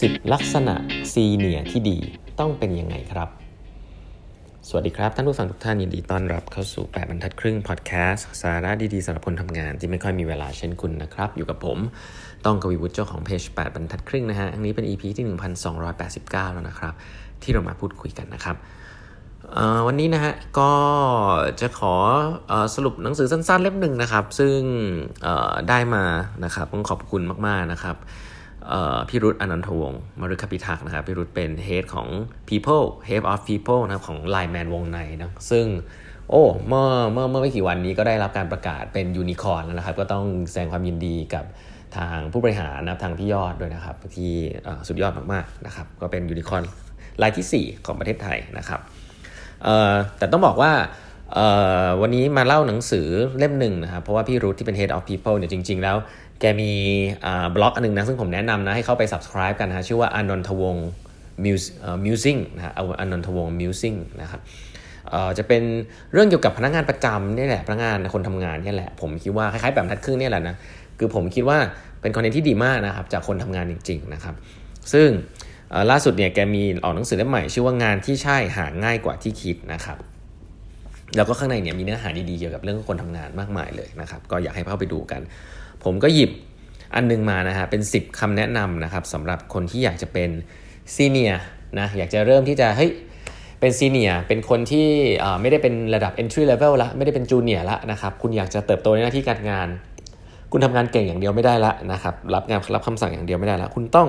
10 ลักษณะซีเนียที่ดีต้องเป็นยังไงครับ สวัสดีครับ ท่านผู้ฟังทุกท่านยินดีต้อนรับเข้าสู่ 8บรรทัดครึ่งพอดแคสต์สาระดีๆสำหรับคนทำงานที่ไม่ค่อยมีเวลาเช่นคุณนะครับ อยู่กับผมต้องกวีวุฒิเจ้าของเพจ8บรรทัดครึ่งนะฮะอันนี้เป็น EP ที่ 1289 แล้วนะครับ ที่เรามาพูดคุยกันนะครับวันนี้นะฮะก็จะขออสรุปหนังสือสั้นๆเล่มหนึ่งนะครับ ซึ่งได้มานะครับต้องขอบคุณมากๆนะครับ พี่รุตอนันทวงศ์มรุคพิทักษ์นะครับพี่รุตเป็นเฮดของ People Head of People นะครับของ Line Man วงในนะซึ่งโอ้เมื่อเมื่อเมื่อไม่กี่วันนี้ก็ได้รับการประกาศเป็นยูนิคอร์นแล้วนะครับ ก็ต้องแสดงความยินดีกับทางผู้บริหารนะทางพี่ยอดด้วยนะครับ ที่สุดยอดมากๆนะครับ ก็เป็นยูนิคอร์นรายที่ 4 ของประเทศไทยนะครับแต่ต้องบอกว่าวันนี้มาเล่าหนังสือเล่มหนึ่งนะครับ เพราะว่าพี่รุธที่เป็น Head of People เนี่ยจริง ๆ แล้ว แกมีบล็อกอันนึงนะซึ่งผมแนะนำนะให้เข้าไป subscribe กันนะชื่อว่าอนนทวงศ์มิวสิ่งนะฮะอนนทวงศ์มิวสิ่งนะครับจะเป็นเรื่องเกี่ยวกับพนักงานประจำนี่แหละพนักงานคนทำงานนี่แหละ ผมคิดว่าคล้ายๆแบบทัดครึ่งนี่แหละนะคือผมคิดว่าเป็นคอนเทนต์ที่ดีมากนะครับจากคนทำงานจริง ๆนะครับ ซึ่งล่าสุดเนี่ยแกมีออกหนังสือเล่มใหม่ ชื่อว่างานที่ใช่หาง่ายกว่าที่คิดนะครับแล้วก็ข้างในเนี่ยมีเนื้อหาดีๆเกี่ยวกับเรื่องคนทำงานมากมายเลยนะครับ ก็อยากให้เข้าไปดูกัน ผมก็หยิบอันนึงมานะฮะเป็น 10คำแนะนำนะครับสำหรับคนที่อยากจะเป็นซีเนียนะอยากจะเริ่มที่จะเฮ้ยเป็นซีเนียเป็นคนที่ไม่ได้เป็นระดับ entry level ละไม่ได้เป็นจูเนียละนะครับคุณอยากจะเติบโตในหน้าที่การงาน คุณทำงานเก่งอย่างเดียวไม่ได้ละนะครับรับงานรับคำสั่งอย่างเดียวไม่ได้ละคุณต้อง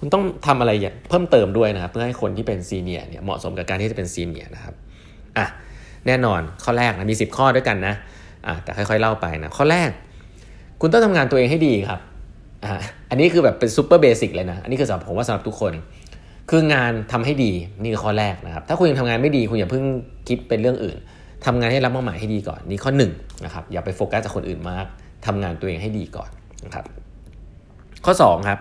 คุณต้องทำอะไรเพิ่มเติมด้วยนะครับเพื่อให้คนที่เป็นซีเนียเนี่ยเหมาะสมกับการที่จะเป็นซีเนียนะครับอะแน่นอนข้อแรกนะมี 10 ข้อด้วยกันนะอะแต่ค่อยๆเล่าไปนะข้อแรก คุณต้องทำงานตัวเองให้ดีครับอ่าอันนี้คือแบบเป็น super basic เลยนะ อันนี้คือสำหรับผมว่าสำหรับทุกคน คืองานทำให้ดีนี่คือข้อแรกนะครับ ถ้าคุณยังทำงานไม่ดีคุณอย่าเพิ่งคิดเป็นเรื่องอื่นทำงานให้รับมอบหมายให้ดีก่อน นี่ข้อ1นนะครับ อย่าไปโฟกัสจากคนอื่นมากทำงานตัวเองให้ดีก่อนนะครับ ข้อ2ครับ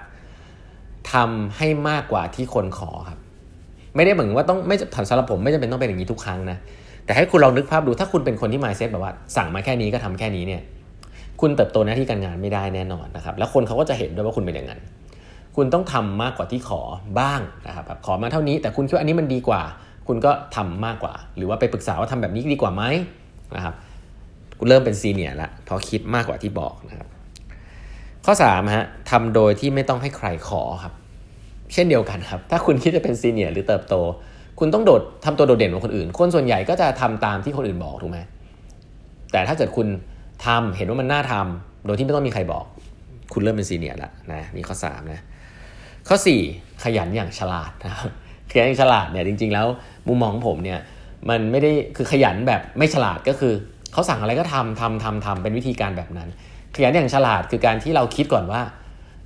ทำให้มากกว่าที่คนขอครับ ไม่ได้เหมือนว่าต้องไม่สำหรับผมไม่จำเป็นต้องเป็นอย่างนี้ทุกครั้งนะแต่ให้คุณลองนึกภาพดูถ้าคุณเป็นคนที่มายเซ็ตแบบว่า สั่งมาแค่นี้ก็ทำแค่นี้เนี่ย คุณเติบโตหน้าที่การงานไม่ได้แน่นอนนะครับแล้วคนเขาก็จะเห็นด้วยว่าคุณเป็นอย่างนั้น คุณต้องทำมากกว่าที่ขอบ้างนะครับขอมาเท่านี้แต่คุณคิดว่าอันนี้มันดีกว่า คุณก็ทำมากกว่า หรือว่าไปปรึกษาว่าทำแบบนี้ดีกว่าไหมนะครับคุณเริ่มเป็นซีเนียร์ละเพราะคิดมากกว่าที่บอกนะครับข้อ3ฮะทำโดยที่ไม่ต้องให้ใครขอครับ เช่นเดียวกันครับ ถ้าคุณคิดจะเป็นซีเนียร์หรือเติบโต คุณต้องโดดทำตัวโดดเด่นกว่าคนอื่น คนส่วนใหญ่ก็จะทำตามที่คนอื่นบอกถูกไหมแต่ถ้าเกิดคุณ ทำเห็นว่ามันน่าทำโดยที่ไม่ต้องมีใครบอก คุณเริ่มเป็นซีเนียร์แล้วนะนี่ข้อ3นะข้อ 4 ขยันอย่างฉลาดนะครับขยันอย่างฉลาดเนี่ยจริง ๆ แล้วมุมมองของผมเนี่ยมันไม่ได้คือขยันแบบไม่ฉลาดก็คือเขาสั่งอะไรก็ทำทำทำทำเป็นวิธีการแบบนั้น ขยันอย่างฉลาดคือการที่เราคิดก่อนว่า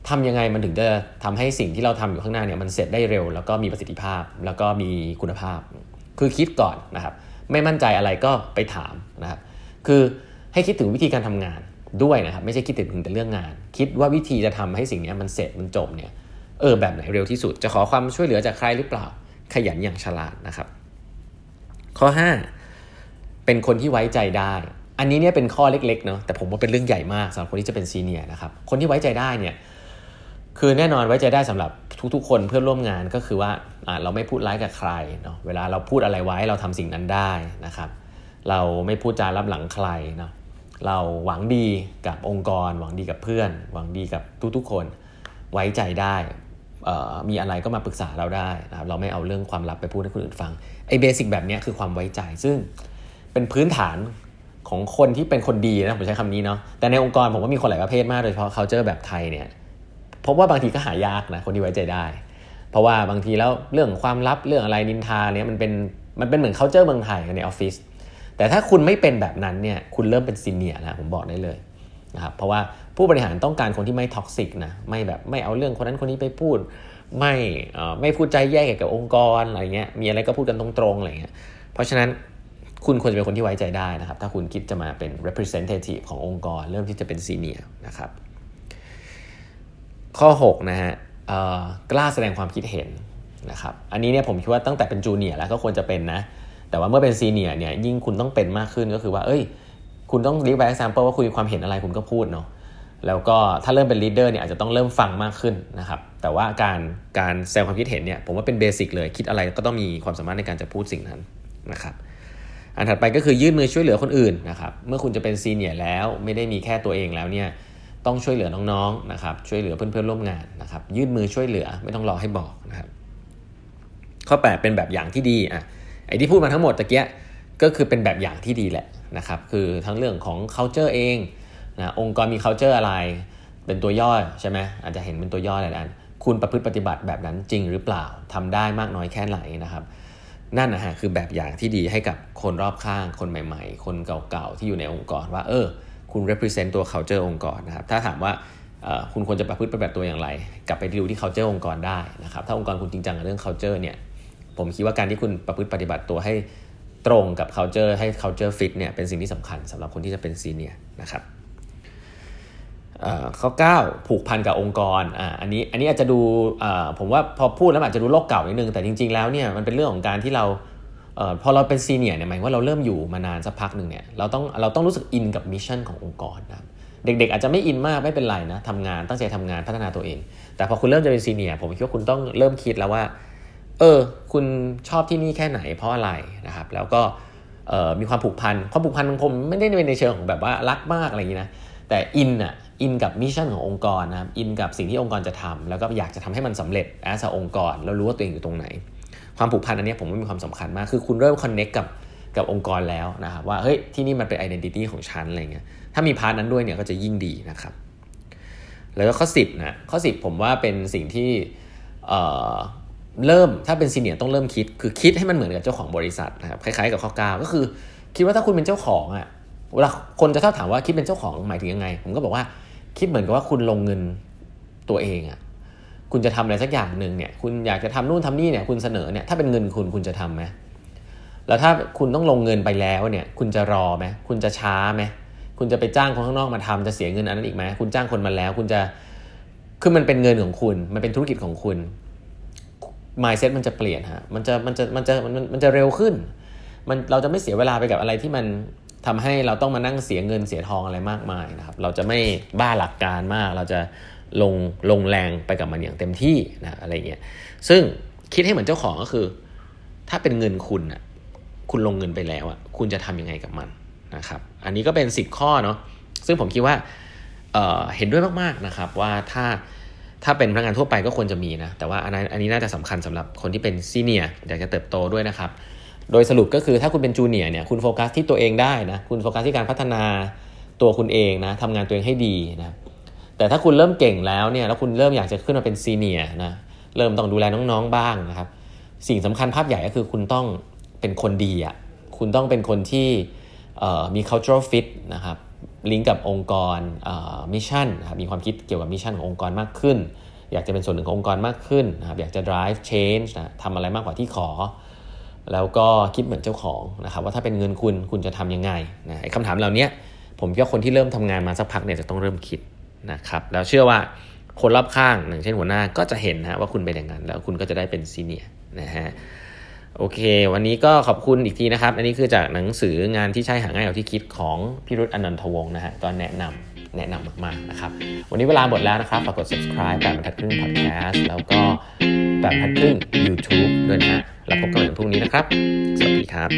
ทำยังไงมันถึงจะทำให้สิ่งที่เราทำอยู่ข้างหน้าเนี่ยมันเสร็จได้เร็ว แล้วก็มีประสิทธิภาพแล้วก็มีคุณภาพ คือคิดก่อนนะครับ ไม่มั่นใจอะไรก็ไปถามนะครับ คือ ให้คิดถึงวิธีการทำงานด้วยนะครับไม่ใช่คิดถึงแต่เรื่องงาน คิดว่าวิธีจะทำให้สิ่งนี้มันเสร็จมันจบเนี่ยเออแบบไหนเร็วที่สุด จะขอความช่วยเหลือจากใครหรือเปล่า ขยันอย่างฉลาดนะครับ ข้อ 5 เป็นคนที่ไว้ใจได้ อันนี้เนี่ยเป็นข้อเล็กๆเนาะแต่ผมว่าเป็นเรื่องใหญ่มากสำหรับคนที่จะเป็นซีเนียร์นะครับคนที่ไว้ใจได้เนี่ยคือแน่นอนไว้ใจได้สำหรับทุกๆ คนเพื่อนร่วมงานก็คือว่าเราไม่พูดร้ายกับใครเนาะเวลาเราพูดอะไรไว้เราทำสิ่งนั้นได้นะครับ เราไม่พูดจารับหลังใครเนาะ เราหวังดีกับองค์กร หวังดีกับเพื่อน หวังดีกับทุกๆคนไว้ใจได้มีอะไรก็มาปรึกษาเราได้นะครับเราไม่เอาเรื่องความลับไปพูดให้คนอื่นฟังไอ้เบสิกแบบนี้คือความไว้ใจซึ่งเป็นพื้นฐานของคนที่เป็นคนดีนะผมใช้คำนี้เนาะแต่ในองค์กรผมว่ามีคนหลายประเภทมากโดยเฉพาะ culture แบบไทยเนี่ยพบว่าบางทีก็หายากนะคนที่ไว้ใจได้ เพราะว่าบางทีแล้วเรื่องความลับเรื่องอะไรนินทาเนี่ยมันเป็นมันเป็นเหมือน culture เมืองไทยในออฟฟิศ แต่ถ้าคุณไม่เป็นแบบนั้นเนี่ยคุณเริ่มเป็นซีเนียร์แล้วผมบอกได้เลยนะครับเพราะว่าผู้บริหารต้องการคนที่ไม่ท็อกซิกนะไม่แบบไม่เอาเรื่องคนนั้นคนนี้ไปพูด ไม่ไม่พูดใจแย่เกี่ยวกับองค์กรอะไรเงี้ยมีอะไรก็พูดกันตรงๆอะไรเงี้ยเพราะฉะนั้นคุณควรจะเป็นคนที่ไว้ใจได้นะครับ ถ้าคุณคิดจะมาเป็น representative ขององค์กร เริ่มที่จะเป็นซีเนียร์นะครับ ข้อ 6 นะฮะกล้าแสดงความคิดเห็นนะครับ อันนี้เนี่ยผมคิดว่าตั้งแต่เป็นจูเนียร์แล้วก็ควรจะเป็นนะ แต่ว่าเมื่อเป็นซีเนียร์เนี่ยยิ่งคุณต้องเป็นมากขึ้นก็คือว่า เอ้ย คุณต้องรีบไป example ว่าคุณมีความเห็นอะไรคุณก็พูดเนาะแล้วก็ถ้าเริ่มเป็นลีดเดอร์เนี่ยอาจจะต้องเริ่มฟังมากขึ้นนะครับแต่ว่าการการแสดงความคิดเห็นเนี่ยผมว่าเป็นเบสิกเลยคิดอะไรก็ต้องมีความสามารถในการจะพูดสิ่งนั้นนะครับอันถัดไปก็คือยื่นมือช่วยเหลือคนอื่นนะครับเมื่อคุณจะเป็นซีเนียร์แล้วไม่ได้มีแค่ตัวเองแล้วเนี่ยต้องช่วยเหลือน้องๆนะครับช่วยเหลือเพื่อนๆร่วมงานนะครับยื่นมือช่วยเหลือไม่ต้องรอให้บอกนะครับข้อ 8 เป็นแบบอย่างที่ดีอะ ไอ้ที่พูดมาทั้งหมดตะเกียก็คือเป็นแบบอย่างที่ดีแหละนะครับคือทั้งเรื่องของ culture เองนะองค์กรมี culture อะไร เป็นตัวย่อใช่ไหมอาจจะเห็นเป็นตัวย่อหลายอันคุณประพฤติปฏิบัติแบบนั้นจริงหรือเปล่าทำได้มากน้อยแค่ไหนนะครับ นั่นนะฮะคือแบบอย่างที่ดีให้กับคนรอบข้าง คนใหม่ๆ คนเก่าๆที่อยู่ในองค์กรว่าเออคุณ represent ตัว culture องค์กรนะครับถ้าถามว่าคุณควรจะประพฤติปฏิบัติตัวอย่างไร กลับไปดูที่ culture องค์กรได้นะครับถ้าองค์กรคุณจริงจังกับเรื่อง culture เนี่ย ผมคิดว่าการที่คุณประพฤติปฏิบัติตัวให้ตรงกับ culture ให้ culture fit เนี่ยเป็นสิ่งที่สำคัญสำหรับคนที่จะเป็น senior นะครับข้อ9ผูกพันกับองค์กรอ่าอันนี้อันนี้อาจจะดูผมว่าพอพูดแล้วอาจจะดูโลกเก่านิดนึงแต่จริง ๆแล้วเนี่ยมันเป็นเรื่องของการที่เราพอเราเป็น senior เนี่ยหมายว่าเราเริ่มอยู่มานานสักพักหนึ่งเนี่ยเราต้องเราต้องรู้สึกอินกับ mission ขององค์กรนะเด็กๆอาจจะไม่อินมากไม่เป็นไรนะทำงานตั้งใจทำงานพัฒนาตัวเอง แต่พอคุณเริ่มจะเป็น senior ผมคิดว่าคุณต้องเริ่มคิดแล้วว่า เออ คุณชอบที่นี่แค่ไหนเพราะอะไรนะครับ แล้วก็มีความผูกพันความผูกพันของผมไม่ได้เป็นในเชิงของแบบว่ารักมากอะไรอย่างนี้นะแต่อินอะอินกับ mission ขององค์กรนะครับอินกับสิ่งที่องค์กรจะทำแล้วก็อยากจะทำให้มันสำเร็จ as องค์กรแล้วรู้ว่าตัวเองอยู่ตรงไหน ความผูกพันอันนี้ผมว่ามีความสำคัญมาก คือคุณเริ่ม connect กับกับองค์กรแล้วนะครับว่าเฮ้ยที่นี่มันเป็น identity ของฉันอะไรเงี้ยถ้ามีพาร์ทนั้นด้วยเนี่ยก็จะยิ่งดีนะครับ แล้วก็ข้อ 10นะข้อ 10 ผมว่าเป็นสิ่งที่ เริ่มถ้าเป็นซีเนียต้องเริ่มคิด คือคิดให้มันเหมือนกับเจ้าของบริษัทนะครับคล้ายๆกับข้อ9ก็คือ คิดว่าถ้าคุณเป็นเจ้าของอะ่ะเวลาคนจะชอบถามว่าคิดเป็นเจ้าของหมายถึงยังไง ผมก็บอกว่าคิดเหมือนกับว่าคุณลงเงินตัวเองอะ่ะคุณจะทำอะไรสักอย่างหนึ่งเนี่ยคุณอยากจะทำนู่นทำนี่เนี่ยคุณเสนอเนี่ยถ้าเป็นเงินคุณคุณจะทํำไหมแล้วถ้าคุณต้องลงเงินไปแล้วเนี่ยคุณจะรอไหมคุณจะช้าไหมคุณจะไปจ้างคนข้างนอกมาทำจะเสียเงินอันนั้นอีกไหมคุณจ้างคนมาแล้ว คุณจะคือมันเป็นเงินของคุณ มันเป็นธุรกิจของคุณ mindset มันจะเปลี่ยนฮะมันจะมันจะมันจะมันมันจะเร็วขึ้น มันเราจะไม่เสียเวลาไปกับอะไรที่มันทำให้เราต้องมานั่งเสียเงินเสียทองอะไรมากมายนะครับ เราจะไม่บ้าหลักการมาก เราจะลงลงแรงไปกับมันอย่างเต็มที่นะอะไรเงี้ย ซึ่งคิดให้เหมือนเจ้าของก็คือ ถ้าเป็นเงินคุณอะคุณลงเงินไปแล้วอะคุณจะทํำยังไงกับมันนะครับ อันนี้ก็เป็นสิบข้อเนาะซึ่งผมคิดว่าเเห็นด้วยมากๆนะครับว่าถ้า ถ้าเป็นพนักงานทั่วไปก็ควรจะมีนะ แต่ว่าอันนี้อันนี้น่าจะสำคัญสำหรับคนที่เป็นซีเนียร์อยากจะเติบโตด้วยนะครับ โดยสรุปก็คือถ้าคุณเป็นจูเนียร์เนี่ยคุณโฟกัสที่ตัวเองได้นะ คุณโฟกัสที่การพัฒนาตัวคุณเองนะทำงานตัวเองให้ดีนะ แต่ถ้าคุณเริ่มเก่งแล้วเนี่ยแล้วคุณเริ่มอยากจะขึ้นมาเป็น senior นะ เริ่มต้องดูแลน้องๆบ้างนะครับ สิ่งสำคัญภาพใหญ่ก็คือคุณต้องเป็นคนดีอะ คุณต้องเป็นคนที่มี cultural fit นะครับ ลิงก์กับองค์กร mission ครับมีความคิดเกี่ยวกับ mission ขององค์กรมากขึ้น อยากจะเป็นส่วนหนึ่งขององค์กรมากขึ้นนะครับอยากจะ drive change นะทำอะไรมากกว่าที่ขอ แล้วก็คิดเหมือนเจ้าของนะครับว่าถ้าเป็นเงินคุณคุณจะทำยังไงนะไอ้คำถามเหล่านี้ผมคิดว่าคนที่เริ่มทำงานมาสักพักเนี่ยจะต้องเริ่มคิดนะครับแล้วเชื่อว่าคนรอบข้างอย่างเช่นหัวหน้าก็จะเห็นนะว่าคุณเป็นอย่างนั้นแล้วคุณก็จะได้เป็นซีเนียร์นะฮะ โอเค วันนี้ก็ขอบคุณอีกทีนะครับ อันนี้คือจากหนังสืองานที่ใช่หาง่ายเอาที่คิดของพิรุธอนันทวงศ์นะฮะก็แนะนำแนะนำมากๆนะครับ วันนี้เวลาหมดแล้วนะครับฝากกด subscribe แบบบรรทัดครึ่ง podcast แล้วก็แบบบรรทัดครึ่ง YouTube ด้วยนะฮะแล้วพบกันวันพรุ่งนี้นะครับ สวัสดีครับ